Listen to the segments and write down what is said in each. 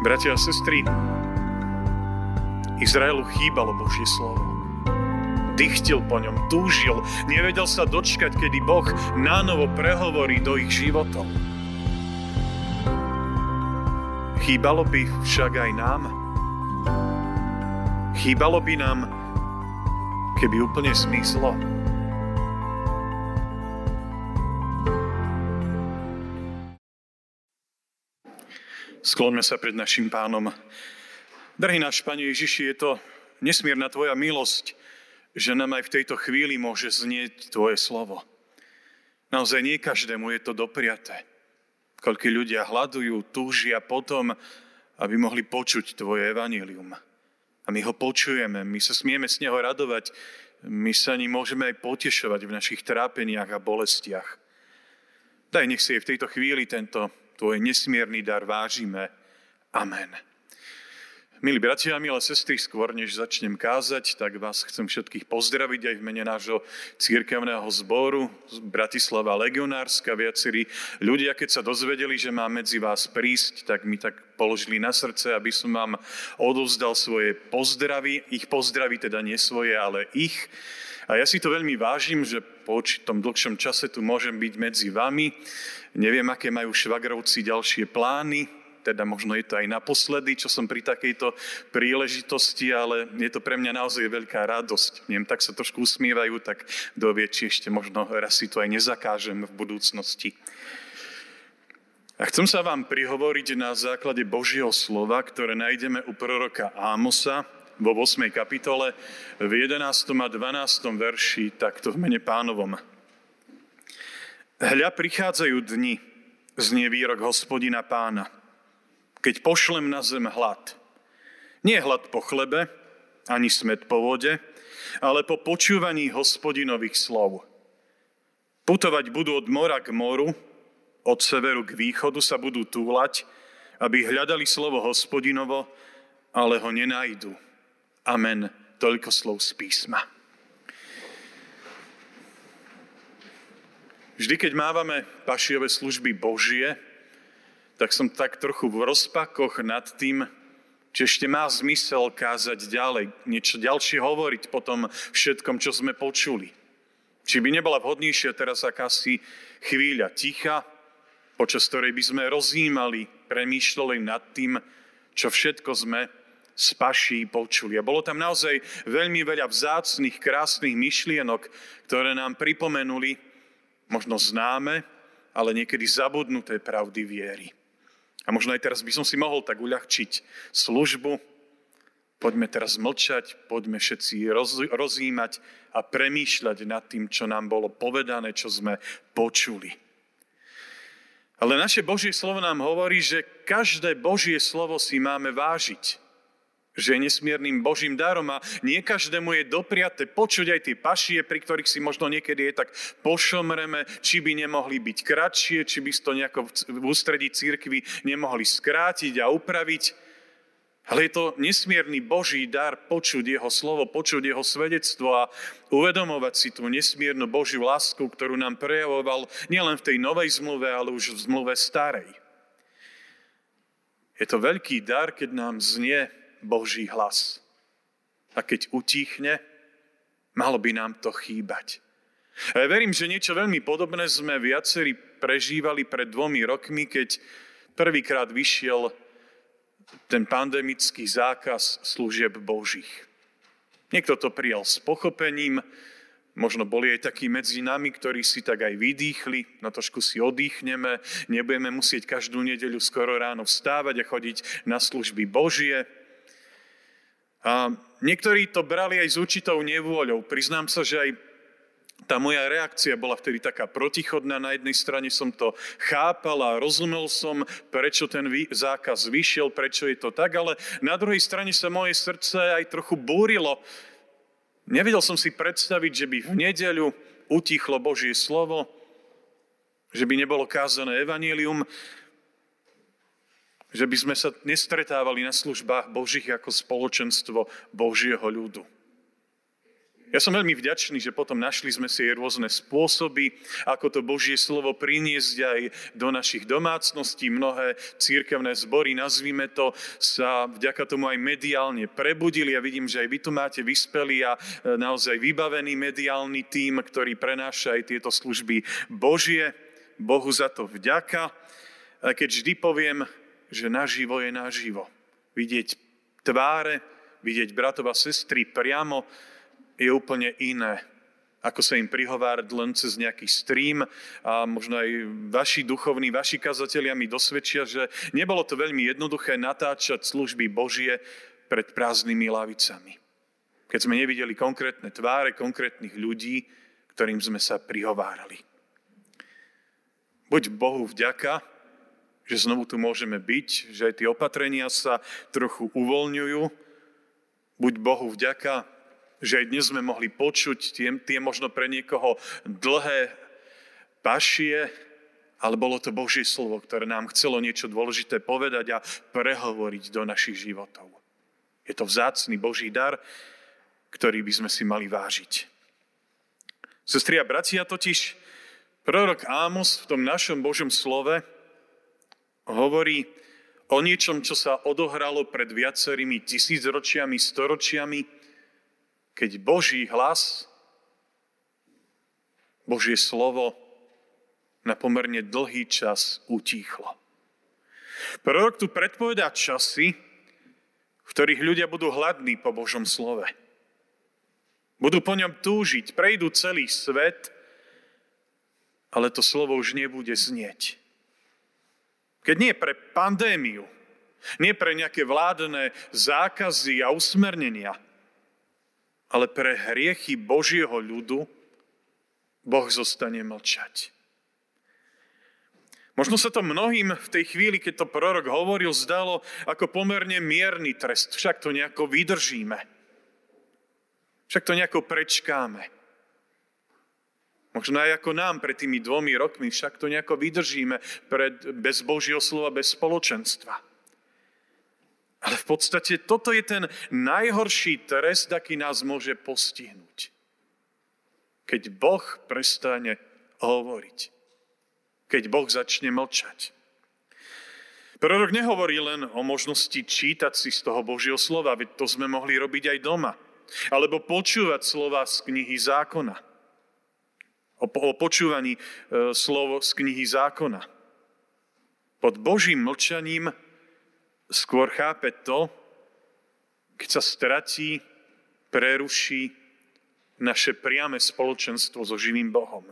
Bratia a sestry, Izraelu chýbalo Božie slovo. Dychtil po ňom, túžil, nevedel sa dočkať, kedy Boh nánovo prehovorí do ich životov. Chýbalo by však aj nám. Chýbalo by nám, keby úplne smyslo. Skloňme sa pred našim pánom. Drahý náš Pane Ježiši, je to nesmierna Tvoja milosť, že nám aj v tejto chvíli môže znieť Tvoje slovo. Naozaj nie každému je to dopriaté. Koľko ľudia hľadujú, túžia potom, aby mohli počuť Tvoje evanílium. A my ho počujeme, my sa smieme z neho radovať, my sa ním môžeme aj potešovať v našich trápeniach a bolestiach. Daj, nech si aj v tejto chvíli tento Tvoj nesmierny dar vážime. Amen. Milí bratia milé sestry, skôr než začnem kázať, tak vás chcem všetkých pozdraviť aj v mene nášho církevného zboru z Bratislava Legionárska. Viacerí ľudia, keď sa dozvedeli, že má medzi vás prísť, tak mi tak položili na srdce, aby som vám odovzdal svoje pozdravy. Ich pozdravy teda nie svoje, ale ich. A ja si to veľmi vážim, že po určitom dlhšom čase tu môžem byť medzi vami. Neviem, aké majú švagrovci ďalšie plány, teda možno je to aj naposledy, čo som pri takejto príležitosti, ale je to pre mňa naozaj veľká radosť. Neviem, tak sa trošku usmievajú, tak dovie, či ešte možno raz si to aj nezakážem v budúcnosti. A chcem sa vám prihovoriť na základe Božieho slova, ktoré nájdeme u proroka Ámosa vo 8. kapitole v 11. a 12. verši takto v mene pánovom. Hľa prichádzajú dni, znie výrok hospodina pána – keď pošlem na zem hlad. Nie hlad po chlebe, ani smet po vode, ale po počúvaní hospodinových slov. Putovať budú od mora k moru, od severu k východu sa budú túlať, aby hľadali slovo hospodinovo, ale ho nenajdu. Amen. Toľko slov z písma. Vždy, keď mávame pašiové služby Božie, tak som tak trochu v rozpakoch nad tým, či ešte má zmysel kázať ďalej, niečo ďalšie hovoriť po tom všetkom, čo sme počuli. Či by nebola vhodnejšia teraz akási chvíľa ticha, počas ktorej by sme rozjímali, premýšľali nad tým, čo všetko sme z paší počuli. A bolo tam naozaj veľmi veľa vzácných, krásnych myšlienok, ktoré nám pripomenuli možno známe, ale niekedy zabudnuté pravdy viery. A možno aj teraz by som si mohol tak uľahčiť službu. Poďme teraz mlčať, poďme všetci roz, rozímať a premýšľať nad tým, čo nám bolo povedané, čo sme počuli. Ale naše Božie slovo nám hovorí, že každé Božie slovo si máme vážiť že je nesmiernym Božím darom a nie každému je dopriate počuť aj tie pašie, pri ktorých si možno niekedy je tak pošomreme, či by nemohli byť kratšie, či by to nejako v ústredí církvy nemohli skrátiť a upraviť. Ale je to nesmierny Boží dar počuť Jeho slovo, počuť Jeho svedectvo a uvedomovať si tú nesmiernu Božiu lásku, ktorú nám prejavoval nielen v tej novej zmluve, ale už v zmluve starej. Je to veľký dar, keď nám znie Boží hlas. A keď utichne, malo by nám to chýbať. A ja verím, že niečo veľmi podobné sme viacerí prežívali pred dvomi rokmi, keď prvýkrát vyšiel ten pandemický zákaz služieb Božích. Niekto to prijal s pochopením, Možno boli aj takí medzi nami, ktorí si tak aj vydýchli, na trošku si odýchneme, nebudeme musieť každú nedeľu skoro ráno vstávať a chodiť na služby Božie. A niektorí to brali aj s určitou nevôľou. Priznám sa, že aj tá moja reakcia bola vtedy taká protichodná. Na jednej strane som to chápal a rozumel som, prečo ten zákaz vyšiel, prečo je to tak, ale na druhej strane sa moje srdce aj trochu búrilo. Nevedel som si predstaviť, že by v nedeľu utichlo Božie slovo, že by nebolo kázané evanílium že by sme sa nestretávali na službách Božích ako spoločenstvo Božieho ľudu. Ja som veľmi vďačný, že potom našli sme si rôzne spôsoby, ako to Božie slovo priniesť aj do našich domácností. Mnohé církevné zbory, nazvime to, sa vďaka tomu aj mediálne prebudili. Ja vidím, že aj vy tu máte vyspelý a e, naozaj vybavený mediálny tím, ktorý prenáša aj tieto služby Božie. Bohu za to vďaka. Keď vždy poviem, že naživo je naživo. Vidieť tváre, vidieť bratov a sestry priamo, je úplne iné, ako sa im prihovárať len cez nejaký stream a možno aj vaši duchovní, vaši kazatelia mi dosvedčia, že nebolo to veľmi jednoduché natáčať služby Božie pred prázdnymi lavicami. Keď sme nevideli konkrétne tváre konkrétnych ľudí, ktorým sme sa prihovárali. Buď Bohu vďaka, že znovu tu môžeme byť, že aj tie opatrenia sa trochu uvoľňujú. Buď Bohu vďaka, že aj dnes sme mohli počuť tie, tie možno pre niekoho dlhé pašie, ale bolo to Božie slovo, ktoré nám chcelo niečo dôležité povedať a prehovoriť do našich životov. Je to vzácný Boží dar, ktorý by sme si mali vážiť. Sestri a bratia, totiž prorok Ámos v tom našom Božom slove hovorí o niečom, čo sa odohralo pred viacerými tisícročiami, storočiami, keď Boží hlas, Božie slovo na pomerne dlhý čas utíchlo. Prorok tu predpovedá časy, v ktorých ľudia budú hladní po Božom slove. Budú po ňom túžiť, prejdú celý svet, ale to slovo už nebude znieť. Keď nie pre pandémiu, nie pre nejaké vládne zákazy a usmernenia, ale pre hriechy Božieho ľudu Boh zostane mlčať. Možno sa to mnohým v tej chvíli, keď to prorok hovoril, zdalo ako pomerne mierny trest. Však to nejako vydržíme. Však to nejako prečkáme. Možno aj ako nám pred tými dvomi rokmi, však to nejako vydržíme pred, bez Božieho slova, bez spoločenstva. Ale v podstate toto je ten najhorší trest, aký nás môže postihnúť. Keď Boh prestane hovoriť. Keď Boh začne mlčať. Prorok nehovorí len o možnosti čítať si z toho Božieho slova, veď to sme mohli robiť aj doma. Alebo počúvať slova z knihy zákona. O, o počúvaní e, slovo z knihy zákona. Pod Božím mlčaním skôr chápe to, keď sa stratí, preruší naše priame spoločenstvo so živým Bohom.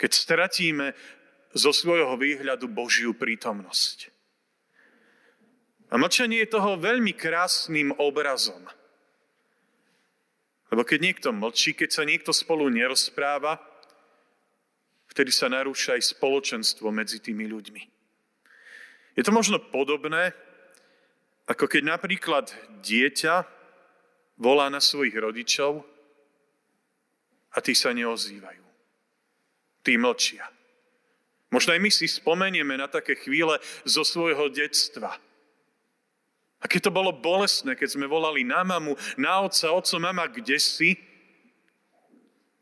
Keď stratíme zo svojho výhľadu Božiu prítomnosť. A mlčanie je toho veľmi krásnym obrazom. Lebo keď niekto mlčí, keď sa niekto spolu nerozpráva, vtedy sa narúša aj spoločenstvo medzi tými ľuďmi. Je to možno podobné, ako keď napríklad dieťa volá na svojich rodičov a tí sa neozývajú. Tí mlčia. Možno aj my si spomenieme na také chvíle zo svojho detstva. A keď to bolo bolestné, keď sme volali na mamu, na otca, otco, mama, kde si?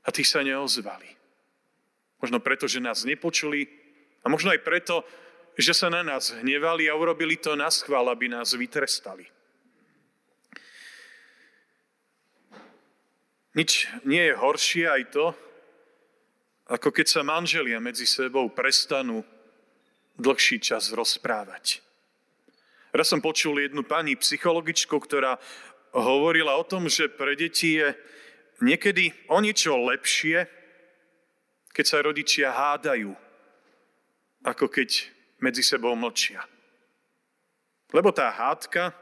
A tí sa neozvali. Možno preto, že nás nepočuli a možno aj preto, že sa na nás hnevali a urobili to na schvál, aby nás vytrestali. Nič nie je horšie aj to, ako keď sa manželia medzi sebou prestanú dlhší čas rozprávať. Raz som počul jednu pani psychologičku, ktorá hovorila o tom, že pre deti je niekedy o niečo lepšie, keď sa rodičia hádajú, ako keď medzi sebou mlčia. Lebo tá hádka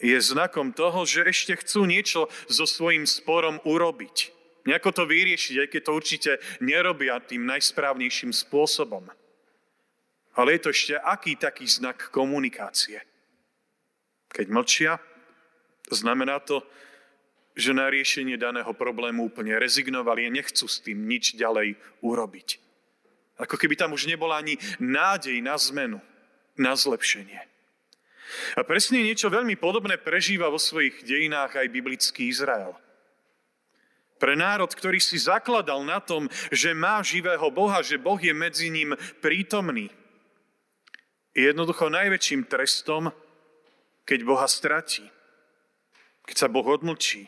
je znakom toho, že ešte chcú niečo so svojím sporom urobiť. Nejako to vyriešiť, aj keď to určite nerobia tým najsprávnejším spôsobom. Ale je to ešte aký taký znak komunikácie. Keď mlčia, znamená to, že na riešenie daného problému úplne rezignovali a nechcú s tým nič ďalej urobiť. Ako keby tam už nebola ani nádej na zmenu, na zlepšenie. A presne niečo veľmi podobné prežíva vo svojich dejinách aj biblický Izrael. Pre národ, ktorý si zakladal na tom, že má živého Boha, že Boh je medzi ním prítomný, je jednoducho najväčším trestom, keď Boha stratí. Keď sa Boh odmlčí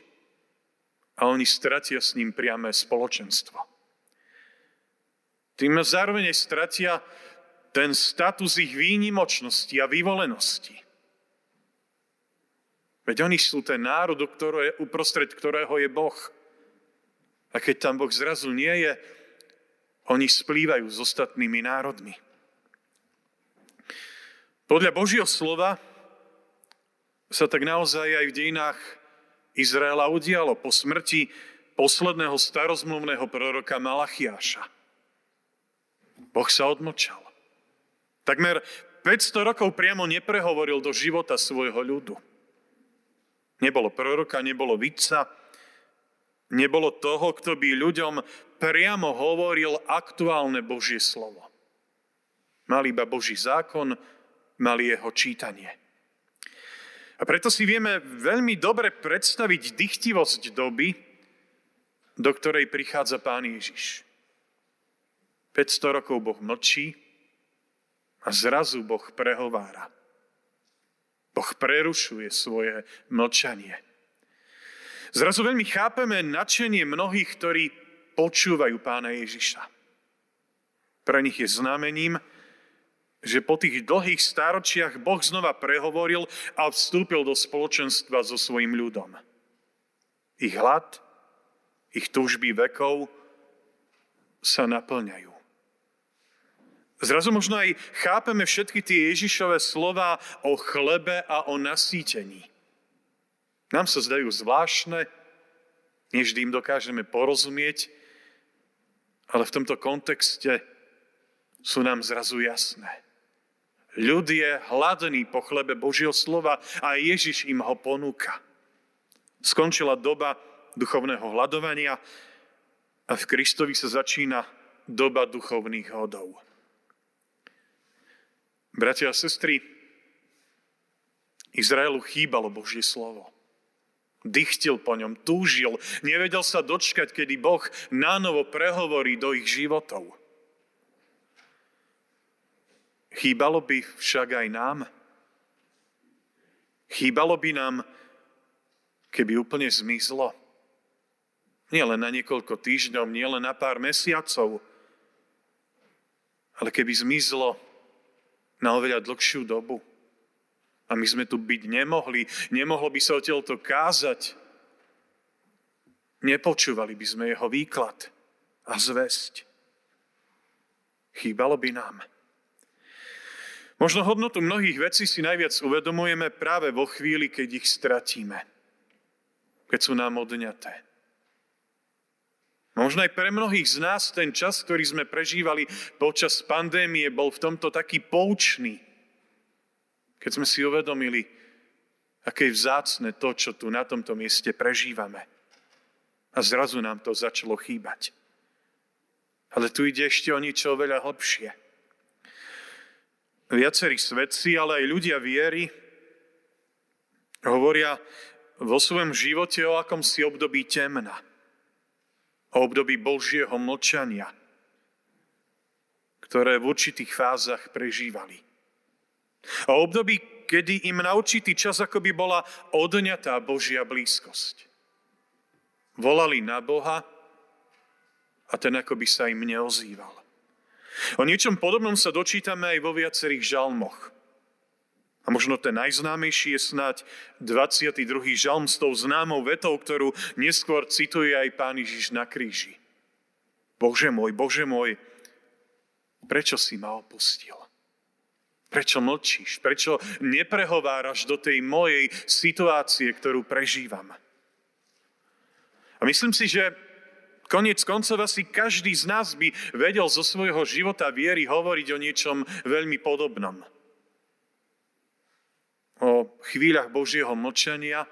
a oni stratia s ním priame spoločenstvo. Tým zároveň stratia ten status ich výnimočnosti a vyvolenosti. Veď oni sú ten národ, ktoré, uprostred ktorého je Boh. A keď tam Boh zrazu nie je, oni splývajú s ostatnými národmi. Podľa Božieho slova sa tak naozaj aj v dejinách Izraela udialo po smrti posledného starozmluvného proroka Malachiáša. Boh sa odmlčal. Takmer 500 rokov priamo neprehovoril do života svojho ľudu. Nebolo proroka, nebolo vidca, nebolo toho, kto by ľuďom priamo hovoril aktuálne Božie slovo. Mali iba Boží zákon, mali jeho čítanie. A preto si vieme veľmi dobre predstaviť dychtivosť doby, do ktorej prichádza Pán Ježiš. 500 rokov Boh mlčí, a zrazu Boh prehovára. Boh prerušuje svoje mlčanie. Zrazu veľmi chápeme nadšenie mnohých, ktorí počúvajú pána Ježiša. Pre nich je znamením, že po tých dlhých stáročiach Boh znova prehovoril a vstúpil do spoločenstva so svojim ľudom. Ich hlad, ich túžby vekov sa naplňajú. Zrazu možno aj chápeme všetky tie Ježišové slova o chlebe a o nasýtení. Nám sa zdajú zvláštne, než im dokážeme porozumieť, ale v tomto kontexte sú nám zrazu jasné. Ľud je hladný po chlebe Božieho slova a Ježiš im ho ponúka. Skončila doba duchovného hľadovania a v Kristovi sa začína doba duchovných hodov. Bratia a sestry, Izraelu chýbalo Božie slovo. Dychtil po ňom, túžil, nevedel sa dočkať, kedy Boh nánovo prehovorí do ich životov. Chýbalo by však aj nám. Chýbalo by nám, keby úplne zmizlo. Nie len na niekoľko týždňov, nie len na pár mesiacov, ale keby zmizlo na oveľa dlhšiu dobu. A my sme tu byť nemohli, nemohlo by sa odtiaľto kázať. Nepočúvali by sme jeho výklad a zväzť. Chýbalo by nám. Možno hodnotu mnohých vecí si najviac uvedomujeme práve vo chvíli, keď ich stratíme. Keď sú nám odňaté. Možno aj pre mnohých z nás ten čas, ktorý sme prežívali počas pandémie, bol v tomto taký poučný. Keď sme si uvedomili, aké je vzácne to, čo tu na tomto mieste prežívame. A zrazu nám to začalo chýbať. Ale tu ide ešte o niečo oveľa hlbšie. Viacerí svedci, ale aj ľudia viery hovoria vo svojom živote o akomsi období temna o období Božieho mlčania, ktoré v určitých fázach prežívali. O období, kedy im na určitý čas akoby bola odňatá Božia blízkosť. Volali na Boha a ten akoby sa im neozýval. O niečom podobnom sa dočítame aj vo viacerých žalmoch. A možno ten najznámejší je snáď 22. žalm s tou známou vetou, ktorú neskôr cituje aj pán Ježiš na kríži. Bože môj, Bože môj, prečo si ma opustil? Prečo mlčíš? Prečo neprehováraš do tej mojej situácie, ktorú prežívam? A myslím si, že Koniec koncov asi každý z nás by vedel zo svojho života viery hovoriť o niečom veľmi podobnom o chvíľach Božieho mlčania,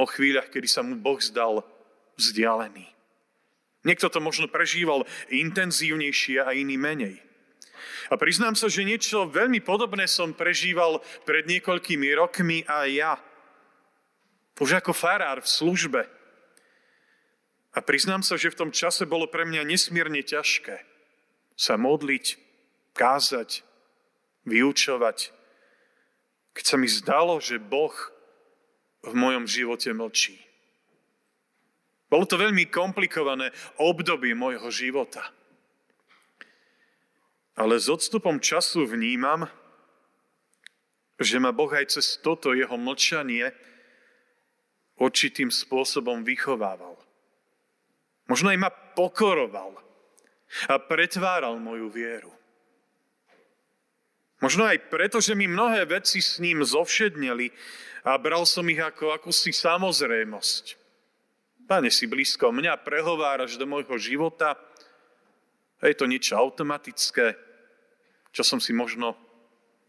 o chvíľach, kedy sa mu Boh zdal vzdialený. Niekto to možno prežíval intenzívnejšie a iný menej. A priznám sa, že niečo veľmi podobné som prežíval pred niekoľkými rokmi aj ja. Už ako farár v službe. A priznám sa, že v tom čase bolo pre mňa nesmierne ťažké sa modliť, kázať, vyučovať, keď sa mi zdalo, že Boh v mojom živote mlčí. Bolo to veľmi komplikované obdobie môjho života. Ale s odstupom času vnímam, že ma Boh aj cez toto jeho mlčanie určitým spôsobom vychovával. Možno aj ma pokoroval a pretváral moju vieru. Možno aj preto, že mi mnohé veci s ním zovšedneli a bral som ich ako akúsi samozrejmosť. Pane, si blízko mňa, prehováraš do môjho života. Je to niečo automatické, čo som si možno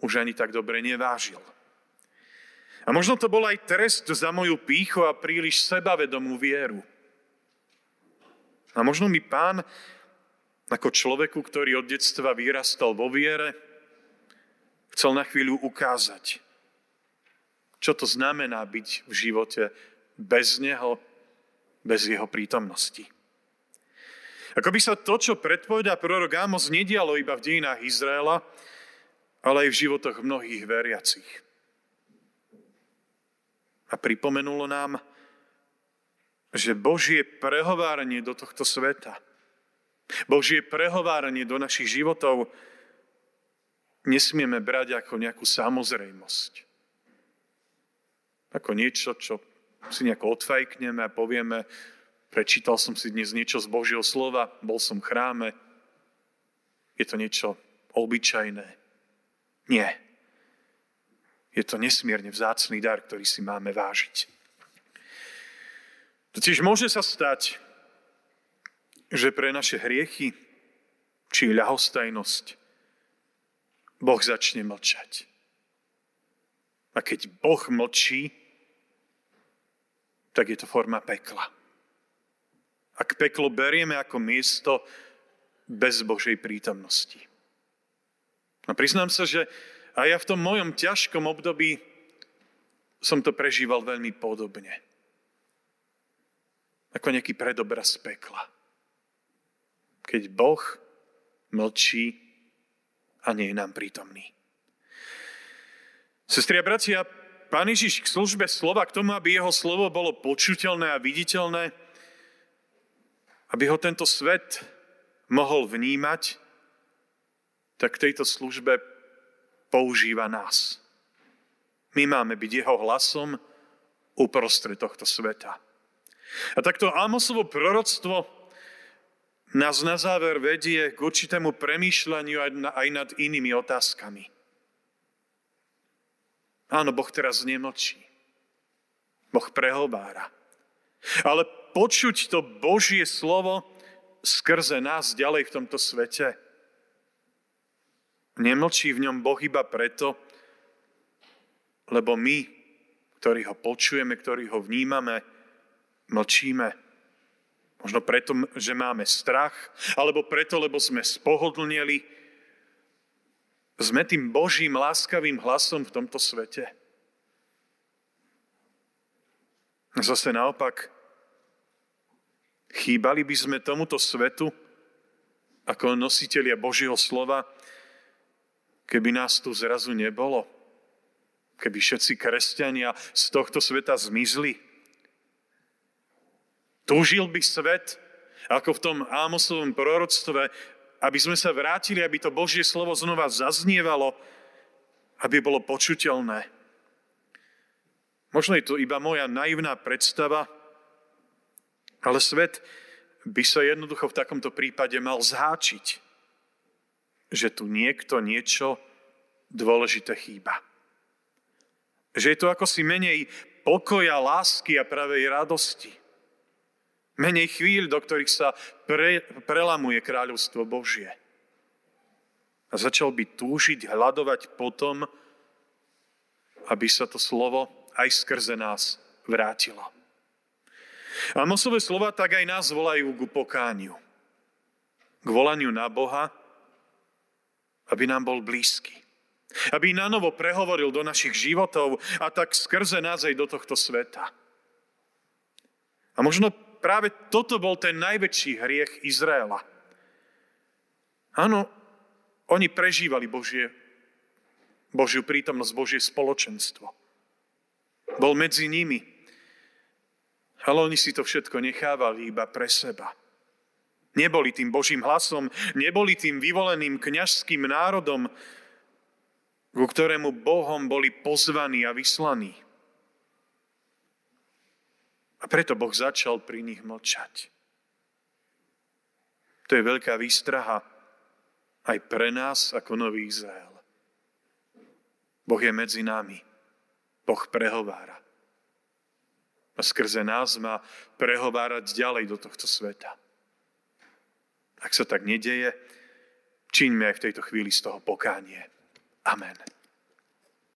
už ani tak dobre nevážil. A možno to bol aj trest za moju píchu a príliš sebavedomú vieru. A možno mi pán, ako človeku, ktorý od detstva vyrastal vo viere, chcel na chvíľu ukázať, čo to znamená byť v živote bez Neho, bez Jeho prítomnosti. Ako by sa to, čo predpovedá prorok Amos, nedialo iba v dejinách Izraela, ale aj v životoch mnohých veriacich. A pripomenulo nám, že Božie prehováranie do tohto sveta, Božie prehováranie do našich životov nesmieme brať ako nejakú samozrejmosť. Ako niečo, čo si nejako odfajkneme a povieme, prečítal som si dnes niečo z Božieho slova, bol som v chráme, je to niečo obyčajné. Nie. Je to nesmierne vzácný dar, ktorý si máme vážiť. Totiž môže sa stať, že pre naše hriechy či ľahostajnosť Boh začne mlčať. A keď Boh mlčí, tak je to forma pekla. Ak peklo berieme ako miesto bez Božej prítomnosti. A priznám sa, že aj ja v tom mojom ťažkom období som to prežíval veľmi podobne. Ako nejaký predobraz pekla. Keď Boh mlčí a nie je nám prítomný. Sestri a bratia, Pán Ježiš k službe slova, k tomu, aby jeho slovo bolo počuteľné a viditeľné, aby ho tento svet mohol vnímať, tak k tejto službe používa nás. My máme byť jeho hlasom uprostred tohto sveta. A takto Amosovo proroctvo nás na záver vedie k určitému premýšľaniu aj nad inými otázkami. Áno, Boh teraz nemlčí. Boh prehovára. Ale počuť to Božie slovo skrze nás ďalej v tomto svete. Nemlčí v ňom Boh iba preto, lebo my, ktorí ho počujeme, ktorí ho vnímame, mlčíme. Možno preto, že máme strach, alebo preto, lebo sme spohodlnili. Sme tým Božím láskavým hlasom v tomto svete. Zase naopak, chýbali by sme tomuto svetu ako nositelia Božieho slova, keby nás tu zrazu nebolo, keby všetci kresťania z tohto sveta zmizli, Túžil by svet, ako v tom Ámosovom proroctve, aby sme sa vrátili, aby to Božie slovo znova zaznievalo, aby bolo počuteľné. Možno je to iba moja naivná predstava, ale svet by sa jednoducho v takomto prípade mal zháčiť, že tu niekto niečo dôležité chýba. Že je to ako si menej pokoja, lásky a pravej radosti. Menej chvíľ, do ktorých sa pre, prelamuje kráľovstvo Božie. A začal by túžiť, hľadovať potom, aby sa to slovo aj skrze nás vrátilo. A Mosové slova tak aj nás volajú k pokániu. K volaniu na Boha aby nám bol blízky. Aby na novo prehovoril do našich životov a tak skrze nás aj do tohto sveta. A možno práve toto bol ten najväčší hriech Izraela. Áno, oni prežívali Božie, Božiu prítomnosť, Božie spoločenstvo. Bol medzi nimi. Ale oni si to všetko nechávali iba pre seba. Neboli tým Božím hlasom, neboli tým vyvoleným kňažským národom, ku ktorému Bohom boli pozvaní a vyslaní. A preto Boh začal pri nich mlčať. To je veľká výstraha aj pre nás ako nový Izrael. Boh je medzi nami. Boh prehovára. A skrze nás má prehovárať ďalej do tohto sveta. Ak sa tak nedeje, čiňme aj v tejto chvíli z toho pokánie. Amen.